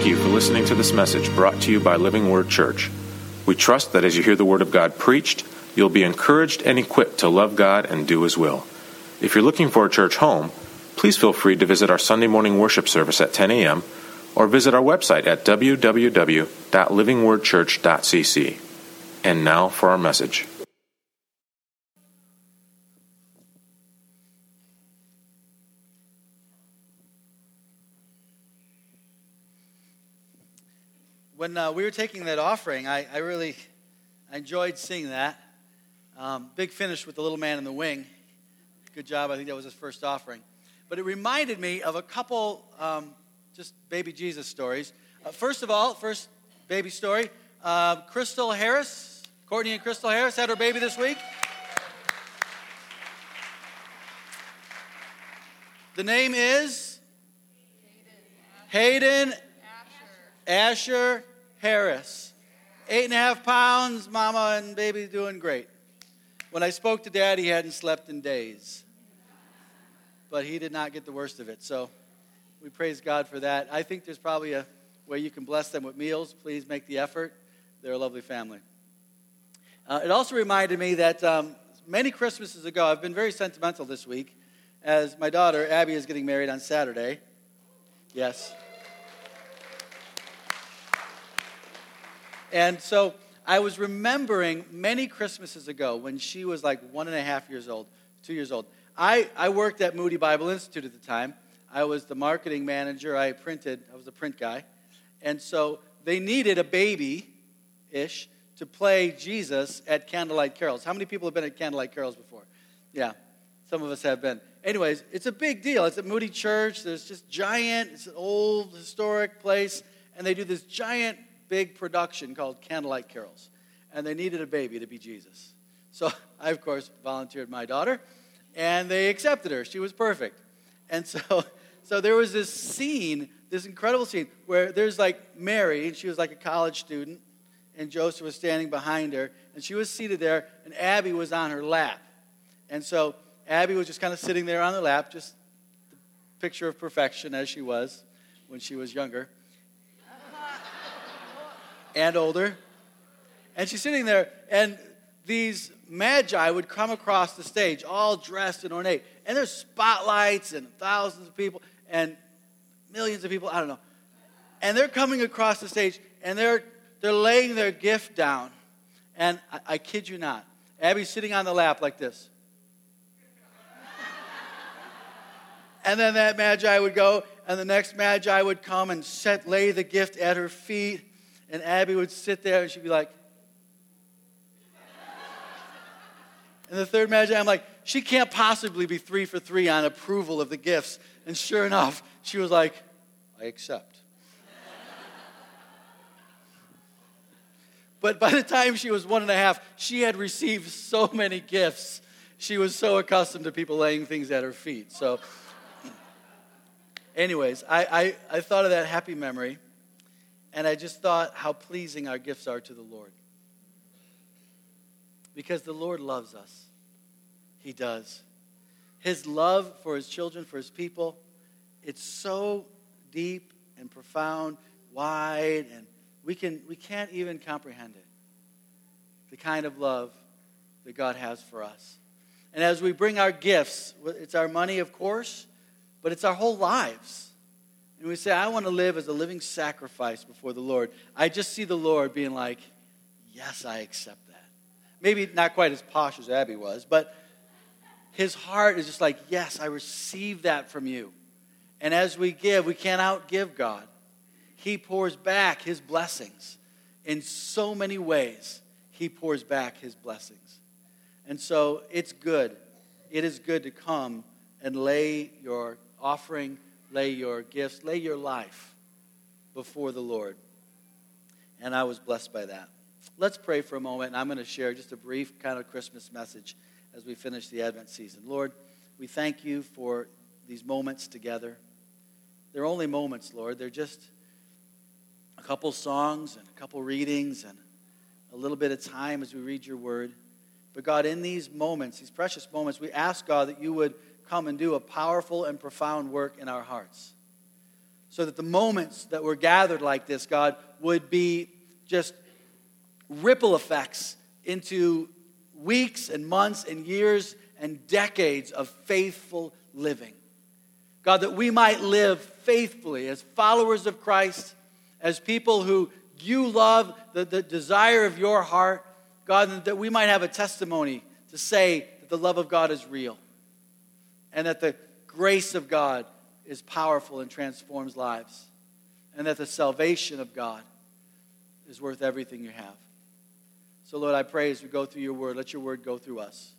Thank you for listening to this message brought to you by Living Word Church. We trust that as you hear the Word of God preached, you'll be encouraged and equipped to love God and do His will. If you're looking for a church home, please feel free to visit our Sunday morning worship service at 10 a.m. or visit our website at www.livingwordchurch.cc. And now for our message. When uh, we were taking that offering, I, I really I enjoyed seeing that. Um, big finish with the little man in the wing. Good job. I think that was his first offering. But it reminded me of a couple um, just baby Jesus stories. Uh, first of all, first baby story uh, Crystal Harris, Courtney and Crystal Harris had her baby this week. The name is Hayden, Hayden Asher. Asher Harris. Eight and a half pounds, mama and baby doing great. When I spoke to dad, he hadn't slept in days. But he did not get the worst of it. So we praise God for that. I think there's probably a way you can bless them with meals. Please make the effort. They're a lovely family. Uh, it also reminded me that um, many Christmases ago, I've been very sentimental this week, as my daughter, Abby, is getting married on Saturday. Yes. And so I was remembering many Christmases ago when she was like one and a half years old, two years old. I, I worked at Moody Bible Institute at the time. I was the marketing manager. I printed, I was a print guy. And so they needed a baby ish to play Jesus at candlelight carols. How many people have been at candlelight carols before? Yeah, some of us have been. Anyways, it's a big deal. It's at Moody Church. There's just giant, it's an old historic place, and they do this giant big production called Candlelight Carols, and they needed a baby to be Jesus. So I, of course, volunteered my daughter, and they accepted her. She was perfect. And so, so there was this scene, this incredible scene, where there's like Mary, and she was like a college student, and Joseph was standing behind her, and she was seated there, and Abby was on her lap. And so Abby was just kind of sitting there on the lap, just the picture of perfection as she was when she was younger and older. And she's sitting there, and these magi would come across the stage, all dressed and ornate. And there's spotlights and thousands of people and millions of people, I don't know. And they're coming across the stage, and they're, they're laying their gift down. And I, I kid you not, Abby's sitting on the lap like this. and then that magi would go, and the next magi would come and set, lay the gift at her feet and Abby would sit there and she'd be like, and the third magi, I'm like, she can't possibly be three for three on approval of the gifts. And sure enough, she was like, I accept. but by the time she was one and a half, she had received so many gifts. She was so accustomed to people laying things at her feet. So, anyways, I, I, I thought of that happy memory. And I just thought how pleasing our gifts are to the Lord. Because the Lord loves us. He does. His love for his children, for his people, it's so deep and profound, wide, and we, can, we can't even comprehend it. The kind of love that God has for us. And as we bring our gifts, it's our money, of course, but it's our whole lives and we say, I want to live as a living sacrifice before the Lord, I just see the Lord being like, Yes, I accept that. Maybe not quite as posh as Abby was, but his heart is just like, Yes, I receive that from you. And as we give, we can't outgive God. He pours back his blessings in so many ways. He pours back his blessings. And so it's good. It is good to come and lay your offering lay your gifts, lay your life before the Lord. And I was blessed by that. Let's pray for a moment, and I'm going to share just a brief kind of Christmas message as we finish the Advent season. Lord, we thank you for these moments together. They're only moments, Lord. They're just a couple songs and a couple readings and a little bit of time as we read your word. But God, in these moments, these precious moments, we ask, God, that you would come and do a powerful and profound work in our hearts. so that the moments that were gathered like this, God, would be just ripple effects into weeks and months and years and decades of faithful living. God, that we might live faithfully as followers of Christ, as people who you love, the, the desire of your heart, God, that we might have a testimony to say that the love of God is real and that the grace of God is powerful and transforms lives, and that the salvation of God is worth everything you have. So, Lord, I pray as we go through your word, let your word go through us.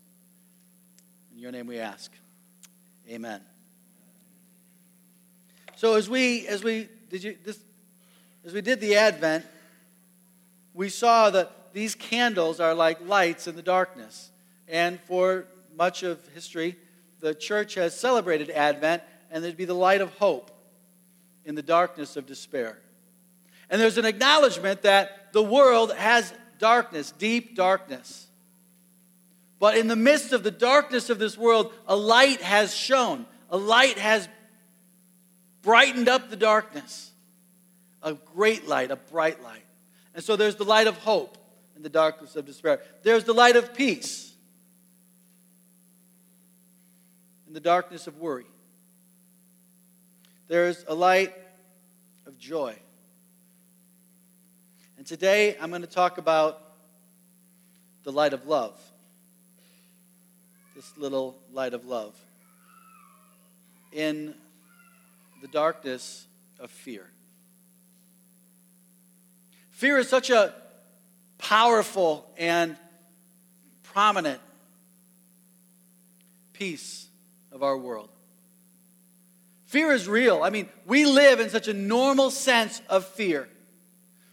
In your name we ask. Amen. So as we as we did you this as we did the Advent, we saw that these candles are like lights in the darkness. And for much of history, the church has celebrated Advent, and there'd be the light of hope in the darkness of despair. And there's an acknowledgement that the world has darkness, deep darkness. But in the midst of the darkness of this world, a light has shone. A light has brightened up the darkness. A great light, a bright light. And so there's the light of hope in the darkness of despair. There's the light of peace in the darkness of worry. There's a light of joy. And today I'm going to talk about the light of love. This little light of love. In the darkness of fear. Fear is such a powerful and prominent piece of our world. Fear is real. I mean, we live in such a normal sense of fear.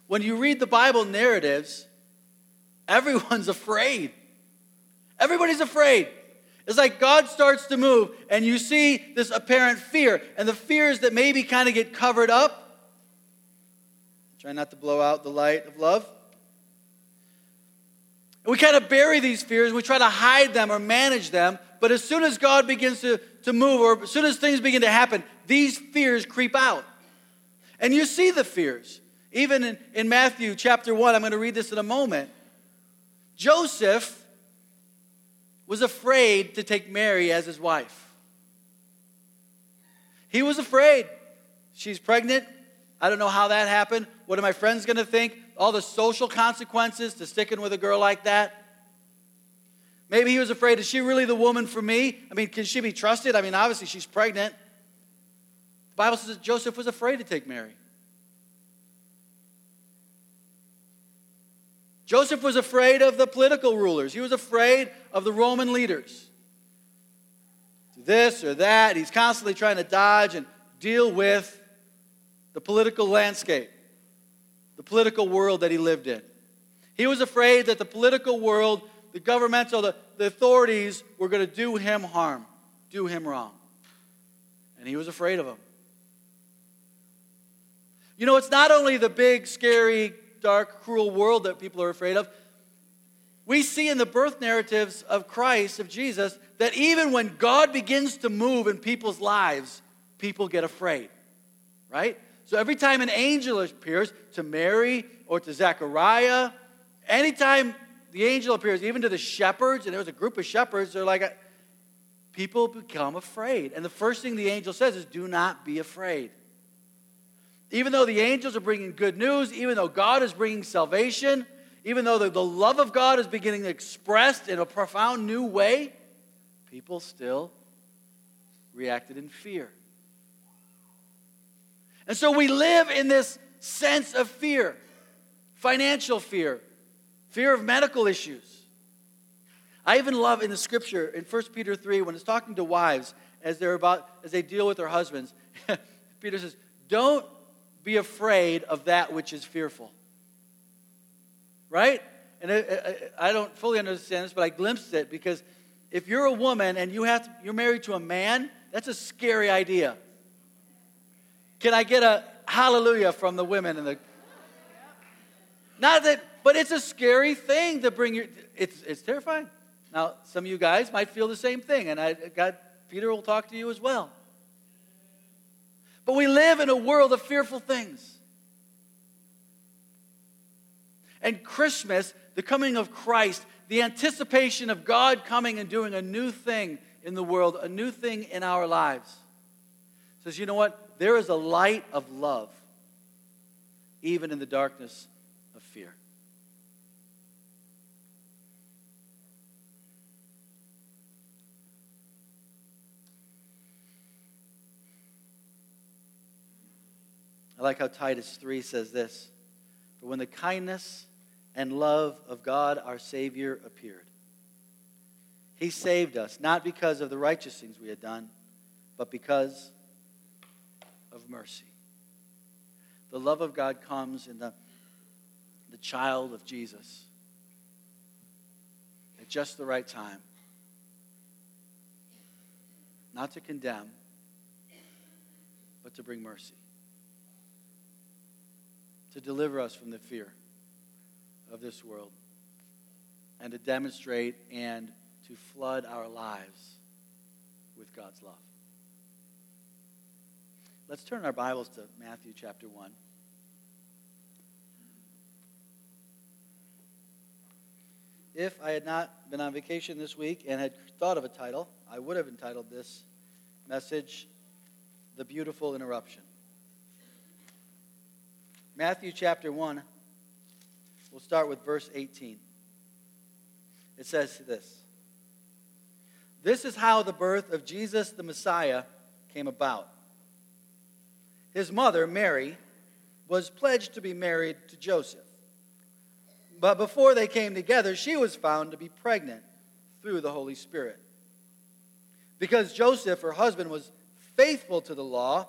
When you read the Bible narratives, everyone's afraid. Everybody's afraid. It's like God starts to move, and you see this apparent fear, and the fears that maybe kind of get covered up Try not to blow out the light of love. we kind of bury these fears, we try to hide them or manage them, but as soon as God begins to, to move, or as soon as things begin to happen, these fears creep out. And you see the fears. Even in, in Matthew chapter 1, I'm going to read this in a moment. Joseph was afraid to take Mary as his wife. He was afraid. She's pregnant. I don't know how that happened. What are my friends going to think? All the social consequences to sticking with a girl like that. Maybe he was afraid, is she really the woman for me? I mean, can she be trusted? I mean, obviously she's pregnant. The Bible says that Joseph was afraid to take Mary. Joseph was afraid of the political rulers. He was afraid of the Roman leaders. This or that. He's constantly trying to dodge and deal with the political landscape, the political world that he lived in. He was afraid that the political world, the governmental, the, the authorities were going to do him harm, do him wrong. And he was afraid of them. You know, it's not only the big, scary, dark, cruel world that people are afraid of. We see in the birth narratives of Christ, of Jesus, that even when God begins to move in people's lives, people get afraid, right? So every time an angel appears to Mary or to Zechariah, anytime the angel appears, even to the shepherds, and there was a group of shepherds, they're like, people become afraid. And the first thing the angel says is, do not be afraid. Even though the angels are bringing good news, even though God is bringing salvation, even though the, the love of God is beginning to expressed in a profound new way, people still reacted in fear. And so we live in this sense of fear financial fear, fear of medical issues. I even love in the scripture in 1 Peter 3 when it's talking to wives as they're about as they deal with their husbands. Peter says, "Don't be afraid of that which is fearful." Right? And I, I, I don't fully understand this, but I glimpsed it because if you're a woman and you have to, you're married to a man, that's a scary idea. Can I get a hallelujah from the women and the not that but it's a scary thing to bring your it's it's terrifying. Now, some of you guys might feel the same thing, and I God Peter will talk to you as well. But we live in a world of fearful things. And Christmas, the coming of Christ, the anticipation of God coming and doing a new thing in the world, a new thing in our lives, says, you know what? There is a light of love, even in the darkness of fear. I like how Titus 3 says this. But when the kindness and love of God our Savior appeared, He saved us, not because of the righteous things we had done, but because of mercy. The love of God comes in the, the child of Jesus at just the right time. Not to condemn, but to bring mercy to deliver us from the fear of this world and to demonstrate and to flood our lives with God's love. Let's turn our Bibles to Matthew chapter 1. If I had not been on vacation this week and had thought of a title, I would have entitled this message, The Beautiful Interruption. Matthew chapter 1, we'll start with verse 18. It says this This is how the birth of Jesus the Messiah came about. His mother, Mary, was pledged to be married to Joseph. But before they came together, she was found to be pregnant through the Holy Spirit. Because Joseph, her husband, was faithful to the law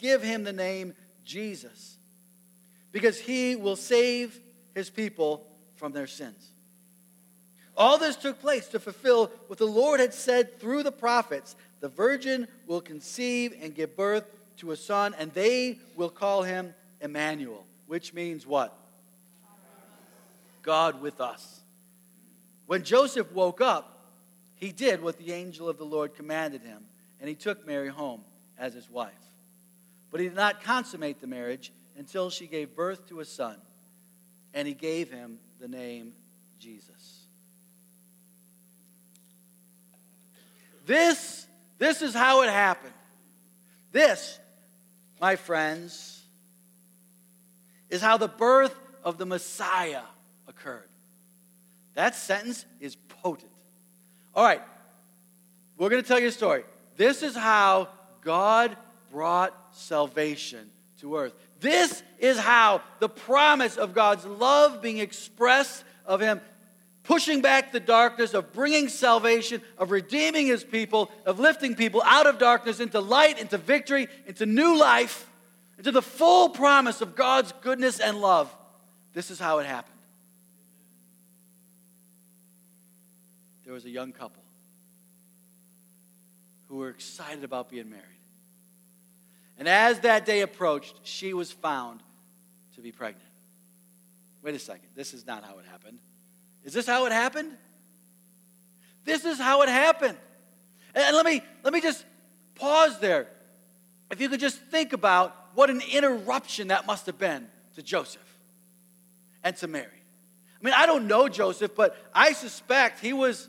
give him the name Jesus, because he will save his people from their sins. All this took place to fulfill what the Lord had said through the prophets the virgin will conceive and give birth to a son, and they will call him Emmanuel, which means what? God with us. When Joseph woke up, he did what the angel of the Lord commanded him, and he took Mary home as his wife. But he did not consummate the marriage until she gave birth to a son, and he gave him the name Jesus. This, this is how it happened. This, my friends, is how the birth of the Messiah occurred. That sentence is potent. All right, we're going to tell you a story. This is how God brought salvation to earth. This is how the promise of God's love being expressed, of Him pushing back the darkness, of bringing salvation, of redeeming His people, of lifting people out of darkness into light, into victory, into new life, into the full promise of God's goodness and love. This is how it happened. There was a young couple who were excited about being married. And as that day approached, she was found to be pregnant. Wait a second. This is not how it happened. Is this how it happened? This is how it happened. And let me, let me just pause there. If you could just think about what an interruption that must have been to Joseph and to Mary. I mean, I don't know Joseph, but I suspect he was,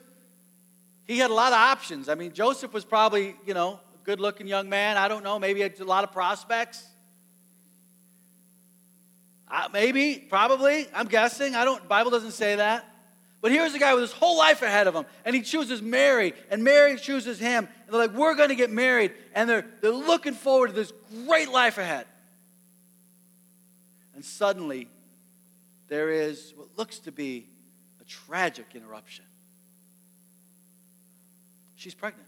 he had a lot of options. I mean, Joseph was probably, you know, good looking young man. I don't know. Maybe a lot of prospects. Maybe, probably. I'm guessing. I don't. Bible doesn't say that. But here's a guy with his whole life ahead of him, and he chooses Mary, and Mary chooses him. And they're like, "We're going to get married," and they're they're looking forward to this great life ahead. And suddenly, there is what looks to be a tragic interruption. She's pregnant.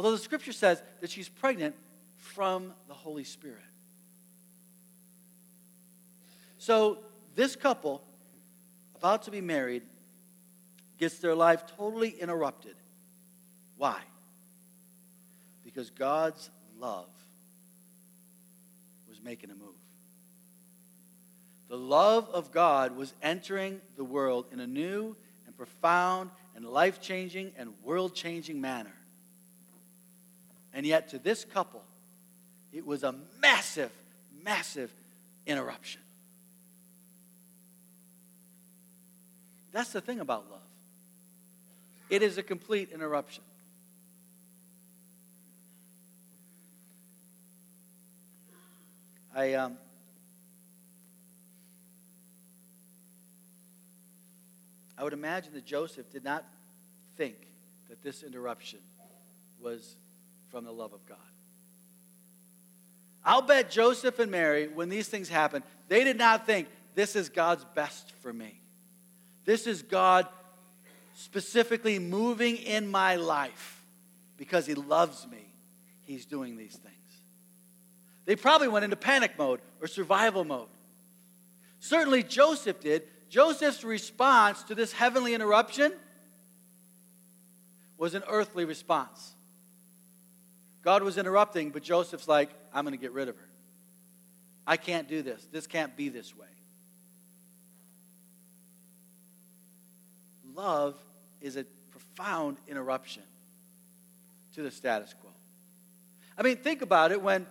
Although the scripture says that she's pregnant from the Holy Spirit. So, this couple, about to be married, gets their life totally interrupted. Why? Because God's love was making a move. The love of God was entering the world in a new and profound and life changing and world changing manner. And yet, to this couple, it was a massive, massive interruption. That's the thing about love it is a complete interruption. I, um, I would imagine that Joseph did not think that this interruption was from the love of God. I'll bet Joseph and Mary, when these things happened, they did not think, this is God's best for me. This is God specifically moving in my life because He loves me. He's doing these things. They probably went into panic mode or survival mode. Certainly, Joseph did. Joseph's response to this heavenly interruption was an earthly response. God was interrupting, but Joseph's like, I'm going to get rid of her. I can't do this. This can't be this way. Love is a profound interruption to the status quo. I mean, think about it when,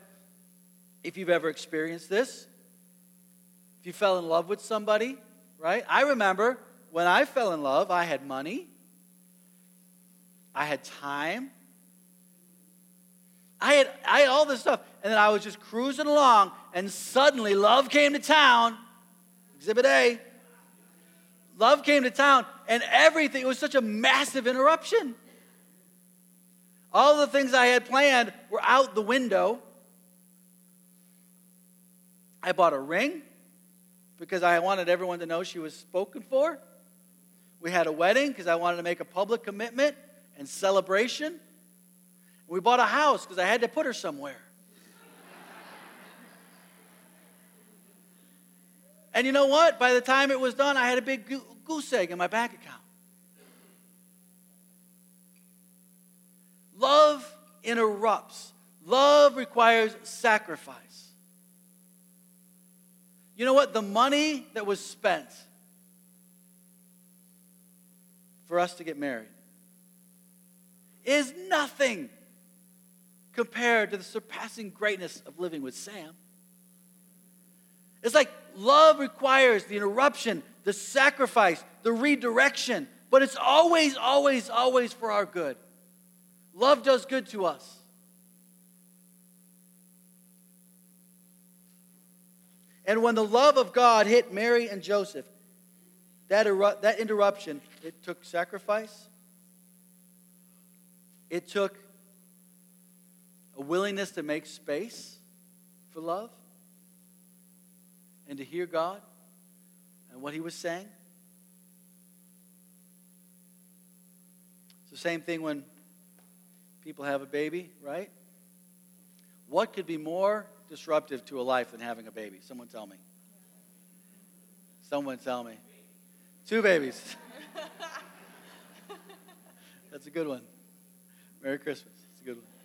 if you've ever experienced this, if you fell in love with somebody, right? I remember when I fell in love, I had money, I had time, I had, I had all this stuff. And then I was just cruising along, and suddenly love came to town. Exhibit A. Love came to town, and everything, it was such a massive interruption. All the things I had planned were out the window. I bought a ring because I wanted everyone to know she was spoken for. We had a wedding because I wanted to make a public commitment and celebration. We bought a house because I had to put her somewhere. and you know what? By the time it was done, I had a big goose egg in my bank account. Love interrupts, love requires sacrifice. You know what? The money that was spent for us to get married is nothing compared to the surpassing greatness of living with Sam. It's like love requires the interruption, the sacrifice, the redirection, but it's always, always, always for our good. Love does good to us. And when the love of God hit Mary and Joseph, that, eru- that interruption, it took sacrifice, it took a willingness to make space for love and to hear God and what He was saying. It's the same thing when people have a baby, right? What could be more disruptive to a life than having a baby? Someone tell me. Someone tell me. Two babies. That's a good one. Merry Christmas. It's a good one.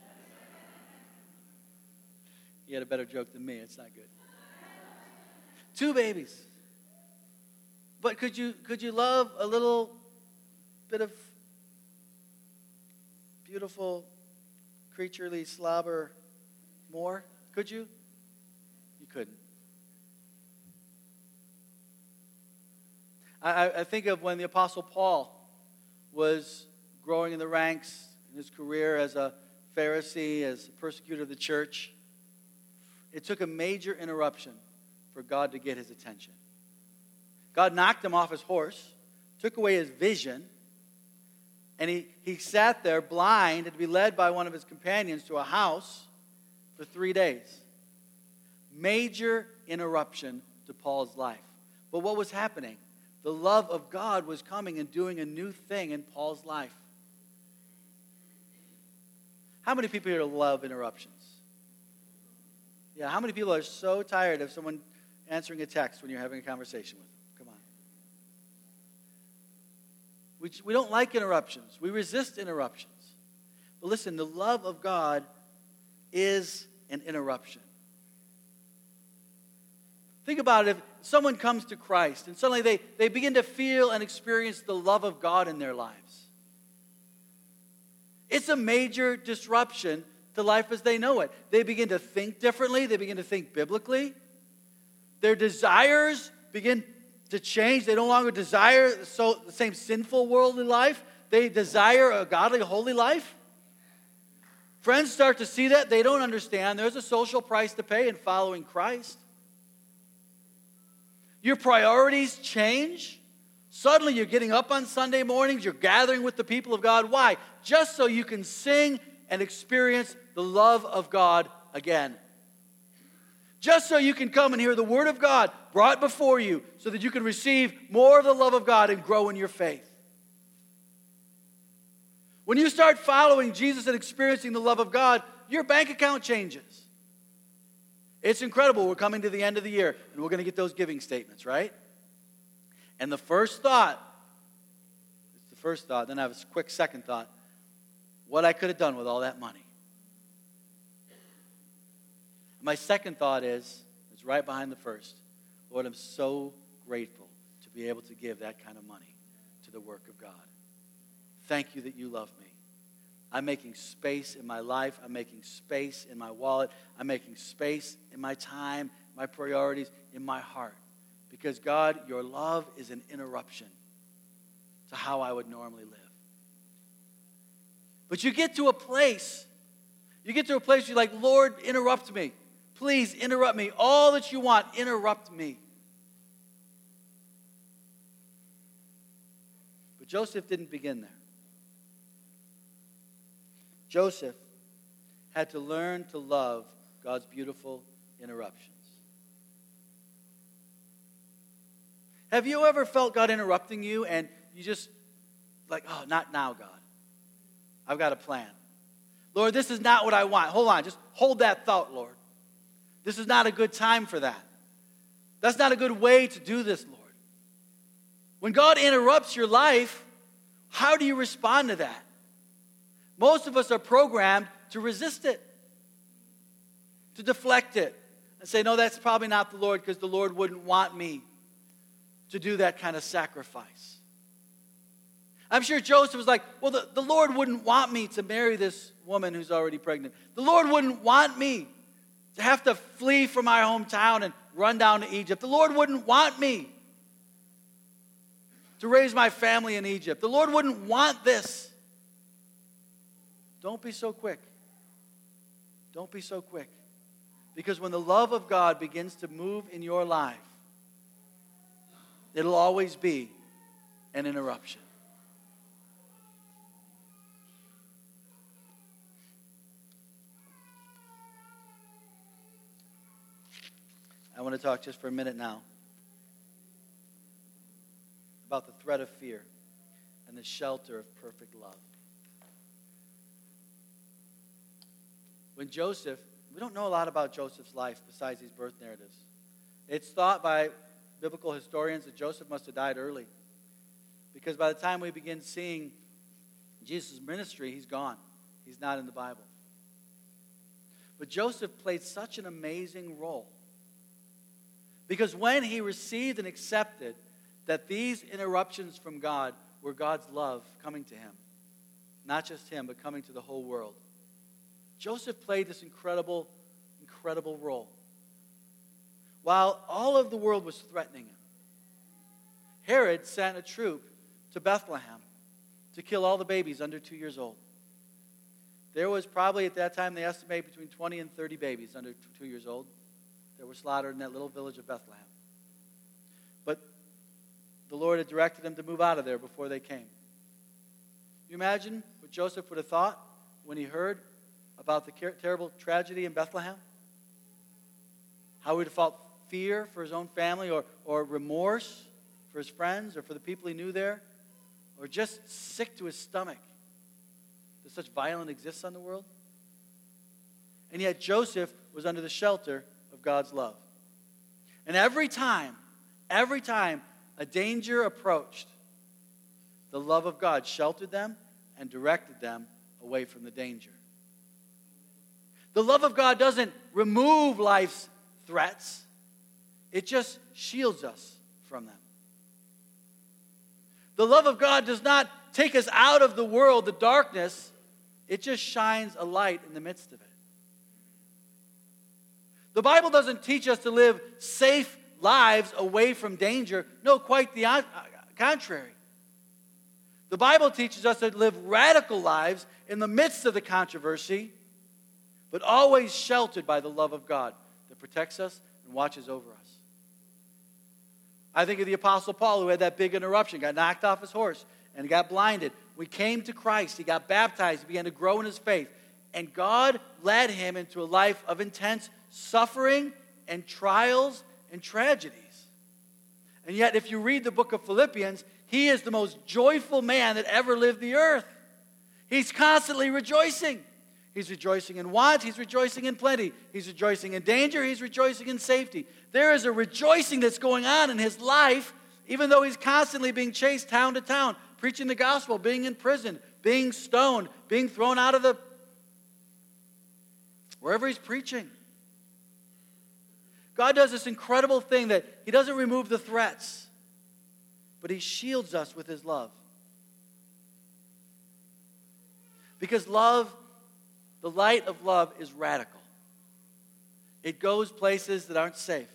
You had a better joke than me. It's not good. Two babies. But could you could you love a little bit of beautiful creaturely slobber more? Could you? You couldn't. I, I think of when the Apostle Paul was growing in the ranks in his career as a Pharisee, as a persecutor of the church. It took a major interruption for God to get his attention. God knocked him off his horse, took away his vision, and he, he sat there blind and to be led by one of his companions to a house for three days. Major interruption to Paul's life. But what was happening? The love of God was coming and doing a new thing in Paul's life. How many people here love interruptions? Yeah, how many people are so tired of someone answering a text when you're having a conversation with them? Come on. We, we don't like interruptions, we resist interruptions. But listen, the love of God is an interruption. Think about it if someone comes to Christ and suddenly they, they begin to feel and experience the love of God in their lives. It's a major disruption to life as they know it. They begin to think differently, they begin to think biblically. Their desires begin to change. They no longer desire so, the same sinful worldly life, they desire a godly, holy life. Friends start to see that. They don't understand. There's a social price to pay in following Christ. Your priorities change. Suddenly you're getting up on Sunday mornings, you're gathering with the people of God. Why? Just so you can sing and experience the love of God again. Just so you can come and hear the Word of God brought before you so that you can receive more of the love of God and grow in your faith. When you start following Jesus and experiencing the love of God, your bank account changes. It's incredible. We're coming to the end of the year and we're going to get those giving statements, right? And the first thought, it's the first thought, then I have a quick second thought what I could have done with all that money. My second thought is, it's right behind the first. Lord, I'm so grateful to be able to give that kind of money to the work of God. Thank you that you love me. I'm making space in my life. I'm making space in my wallet. I'm making space in my time, my priorities, in my heart. Because, God, your love is an interruption to how I would normally live. But you get to a place, you get to a place you're like, Lord, interrupt me. Please interrupt me. All that you want, interrupt me. But Joseph didn't begin there. Joseph had to learn to love God's beautiful interruptions. Have you ever felt God interrupting you and you just like, oh, not now, God. I've got a plan. Lord, this is not what I want. Hold on, just hold that thought, Lord. This is not a good time for that. That's not a good way to do this, Lord. When God interrupts your life, how do you respond to that? Most of us are programmed to resist it, to deflect it, and say, no, that's probably not the Lord because the Lord wouldn't want me to do that kind of sacrifice. I'm sure Joseph was like, well, the, the Lord wouldn't want me to marry this woman who's already pregnant. The Lord wouldn't want me to have to flee from my hometown and run down to Egypt. The Lord wouldn't want me to raise my family in Egypt. The Lord wouldn't want this. Don't be so quick. Don't be so quick. Because when the love of God begins to move in your life, it'll always be an interruption. I want to talk just for a minute now about the threat of fear and the shelter of perfect love. When Joseph, we don't know a lot about Joseph's life besides these birth narratives. It's thought by biblical historians that Joseph must have died early. Because by the time we begin seeing Jesus' ministry, he's gone. He's not in the Bible. But Joseph played such an amazing role because when he received and accepted that these interruptions from God were God's love coming to him, not just him, but coming to the whole world, Joseph played this incredible, incredible role. While all of the world was threatening him, Herod sent a troop to Bethlehem to kill all the babies under two years old. There was probably at that time, they estimate between 20 and 30 babies under two years old that were slaughtered in that little village of Bethlehem. But the Lord had directed them to move out of there before they came. You imagine what Joseph would have thought when he heard about the terrible tragedy in Bethlehem? How he would have felt fear for his own family or, or remorse for his friends or for the people he knew there? Or just sick to his stomach that such violence exists on the world? And yet Joseph was under the shelter God's love. And every time, every time a danger approached, the love of God sheltered them and directed them away from the danger. The love of God doesn't remove life's threats, it just shields us from them. The love of God does not take us out of the world, the darkness, it just shines a light in the midst of it. The Bible doesn't teach us to live safe lives away from danger. No, quite the uh, contrary. The Bible teaches us to live radical lives in the midst of the controversy, but always sheltered by the love of God that protects us and watches over us. I think of the Apostle Paul who had that big interruption, got knocked off his horse, and got blinded. We came to Christ. He got baptized. He began to grow in his faith. And God led him into a life of intense suffering and trials and tragedies. And yet, if you read the book of Philippians, he is the most joyful man that ever lived the earth. He's constantly rejoicing. He's rejoicing in want, he's rejoicing in plenty. He's rejoicing in danger, he's rejoicing in safety. There is a rejoicing that's going on in his life, even though he's constantly being chased town to town, preaching the gospel, being in prison, being stoned, being thrown out of the wherever he's preaching. God does this incredible thing that he doesn't remove the threats, but he shields us with his love. Because love, the light of love, is radical. It goes places that aren't safe.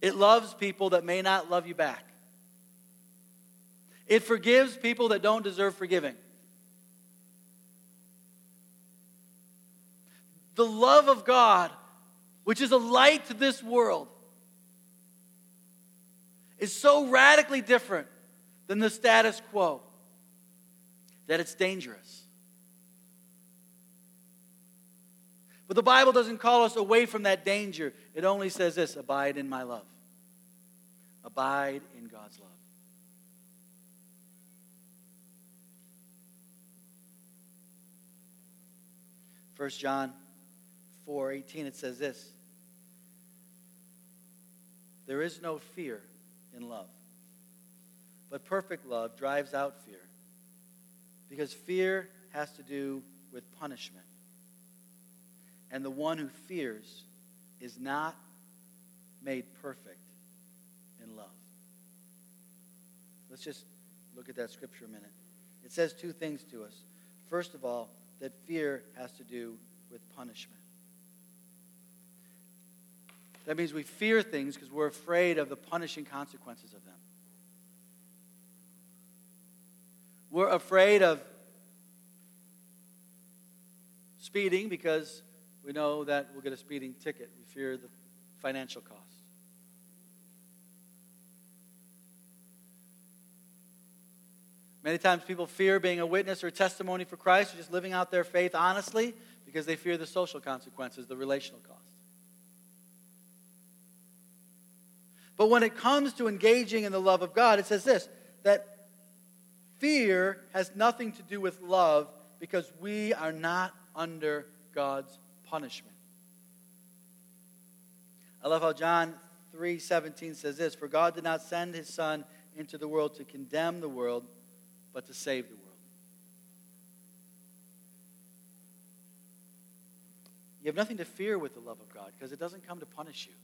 It loves people that may not love you back. It forgives people that don't deserve forgiving. The love of God, which is a light to this world, is so radically different than the status quo that it's dangerous. But the Bible doesn't call us away from that danger. It only says this abide in my love. Abide in God's love. First John 4 18, it says this There is no fear in love, but perfect love drives out fear, because fear has to do with punishment. And the one who fears is not made perfect in love. Let's just look at that scripture a minute. It says two things to us. First of all, that fear has to do with punishment. That means we fear things because we're afraid of the punishing consequences of them. We're afraid of speeding because we know that we'll get a speeding ticket. We fear the financial cost. Many times people fear being a witness or a testimony for Christ or just living out their faith honestly because they fear the social consequences, the relational cost. But when it comes to engaging in the love of God, it says this that fear has nothing to do with love because we are not under God's punishment. I love how John 3:17 says this, for God did not send his son into the world to condemn the world, but to save the world. You have nothing to fear with the love of God because it doesn't come to punish you.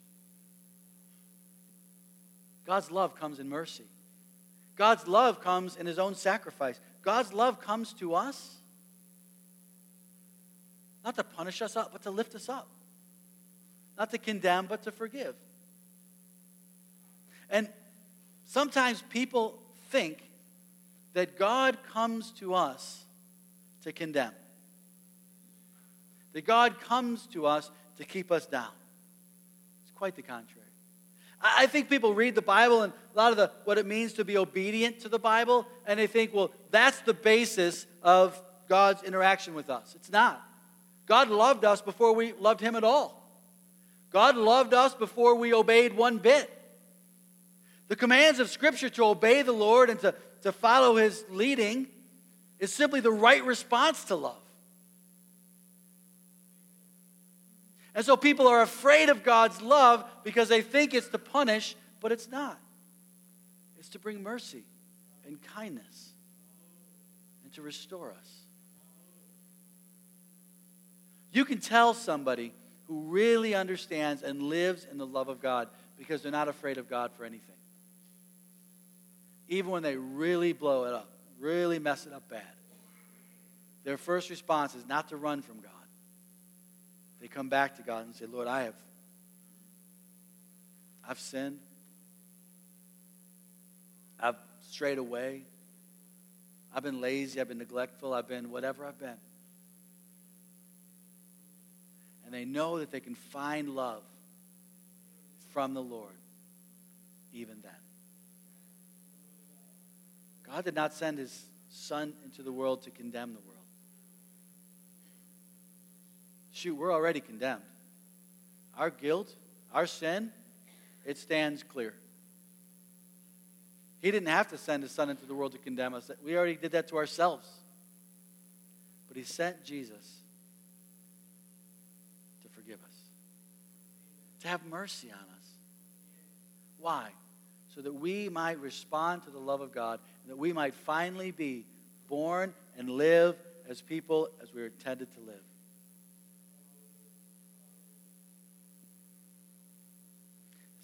God's love comes in mercy. God's love comes in his own sacrifice. God's love comes to us not to punish us up, but to lift us up. Not to condemn, but to forgive. And sometimes people think that God comes to us to condemn, that God comes to us to keep us down. It's quite the contrary. I think people read the Bible and a lot of the what it means to be obedient to the Bible, and they think, well, that's the basis of God's interaction with us. It's not. God loved us before we loved Him at all. God loved us before we obeyed one bit. The commands of Scripture to obey the Lord and to, to follow His leading is simply the right response to love. And so people are afraid of God's love because they think it's to punish, but it's not. It's to bring mercy and kindness and to restore us. You can tell somebody who really understands and lives in the love of God because they're not afraid of God for anything. Even when they really blow it up, really mess it up bad, their first response is not to run from God. They come back to God and say, Lord, I have I've sinned. I've strayed away. I've been lazy. I've been neglectful. I've been whatever I've been. And they know that they can find love from the Lord even then. God did not send his Son into the world to condemn the world. Shoot, we're already condemned. Our guilt, our sin, it stands clear. He didn't have to send his son into the world to condemn us. We already did that to ourselves. But he sent Jesus to forgive us, to have mercy on us. Why? So that we might respond to the love of God and that we might finally be born and live as people as we were intended to live.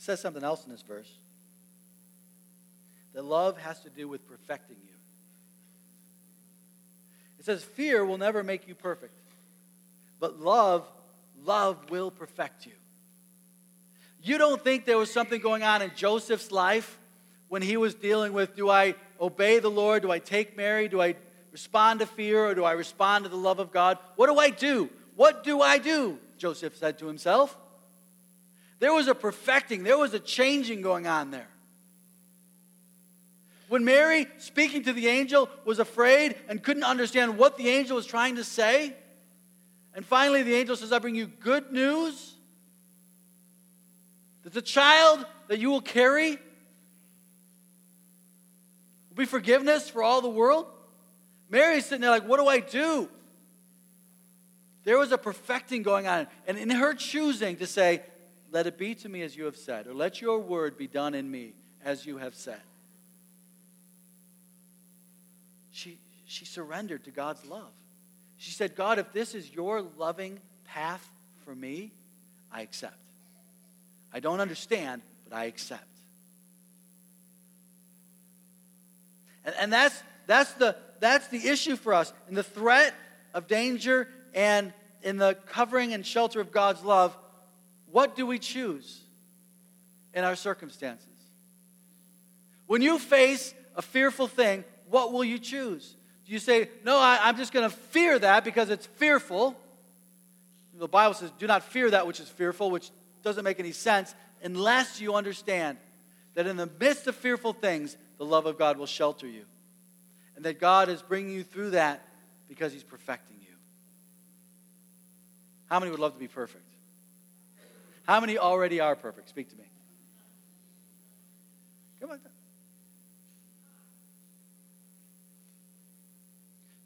Says something else in this verse that love has to do with perfecting you. It says, Fear will never make you perfect, but love, love will perfect you. You don't think there was something going on in Joseph's life when he was dealing with do I obey the Lord? Do I take Mary? Do I respond to fear or do I respond to the love of God? What do I do? What do I do? Joseph said to himself. There was a perfecting, there was a changing going on there. When Mary, speaking to the angel, was afraid and couldn't understand what the angel was trying to say, and finally the angel says, I bring you good news that the child that you will carry will be forgiveness for all the world. Mary's sitting there like, What do I do? There was a perfecting going on. And in her choosing to say, Let it be to me as you have said, or let your word be done in me as you have said. She, she surrendered to God's love. She said, God, if this is your loving path for me, I accept. I don't understand, but I accept. And, and that's, that's, the, that's the issue for us. In the threat of danger and in the covering and shelter of God's love, what do we choose in our circumstances? When you face a fearful thing, what will you choose? Do you say, No, I, am just going to fear that because it's fearful? The Bible says, Do not fear that which is fearful, which doesn't make any sense unless you understand that in the midst of fearful things, the love of God will shelter you. And that God is bringing you through that because He's perfecting you. How many would love to be perfect? How many already are perfect? Speak to me. Come on.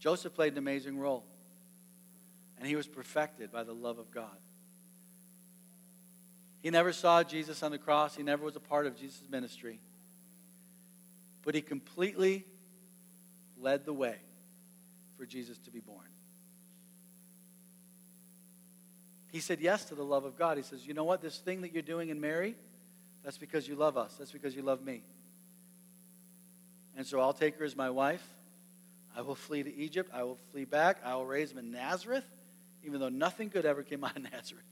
Joseph played an amazing role, and he was perfected by the love of God. He never saw Jesus on the cross, he never was a part of Jesus' ministry, but he completely led the way for Jesus to be born. He said yes to the love of God. He says, You know what? This thing that you're doing in Mary, that's because you love us. That's because you love me. And so I'll take her as my wife. I will flee to Egypt. I will flee back. I will raise him in Nazareth, even though nothing good ever came out of Nazareth.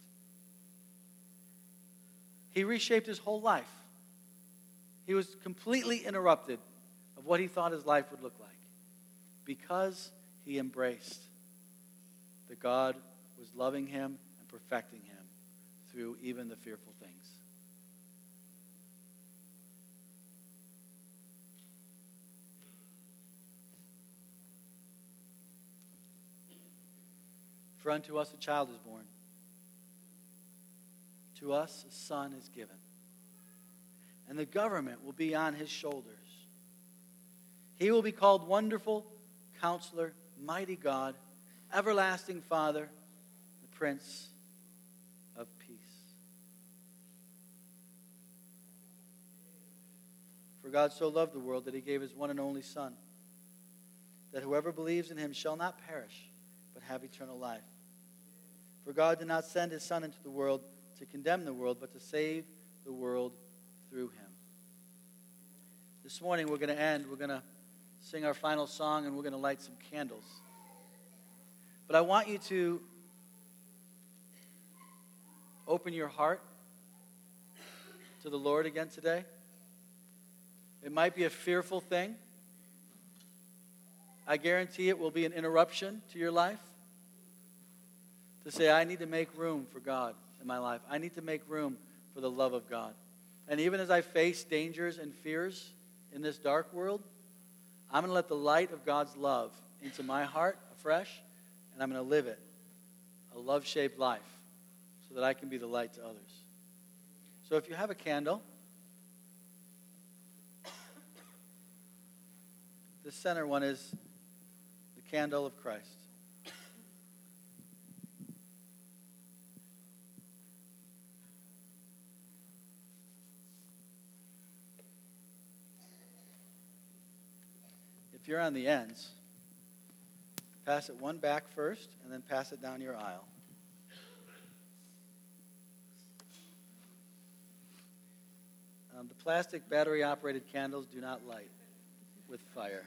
He reshaped his whole life. He was completely interrupted of what he thought his life would look like because he embraced that God was loving him perfecting him through even the fearful things. For unto us a child is born, to us a son is given, and the government will be on his shoulders. He will be called Wonderful, Counselor, Mighty God, Everlasting Father, the Prince God so loved the world that he gave his one and only Son, that whoever believes in him shall not perish, but have eternal life. For God did not send his Son into the world to condemn the world, but to save the world through him. This morning we're going to end. We're going to sing our final song and we're going to light some candles. But I want you to open your heart to the Lord again today. It might be a fearful thing. I guarantee it will be an interruption to your life to say, I need to make room for God in my life. I need to make room for the love of God. And even as I face dangers and fears in this dark world, I'm going to let the light of God's love into my heart afresh, and I'm going to live it a love shaped life so that I can be the light to others. So if you have a candle, the center one is the candle of Christ. If you're on the ends, pass it one back first and then pass it down your aisle. Um, the plastic battery operated candles do not light with fire.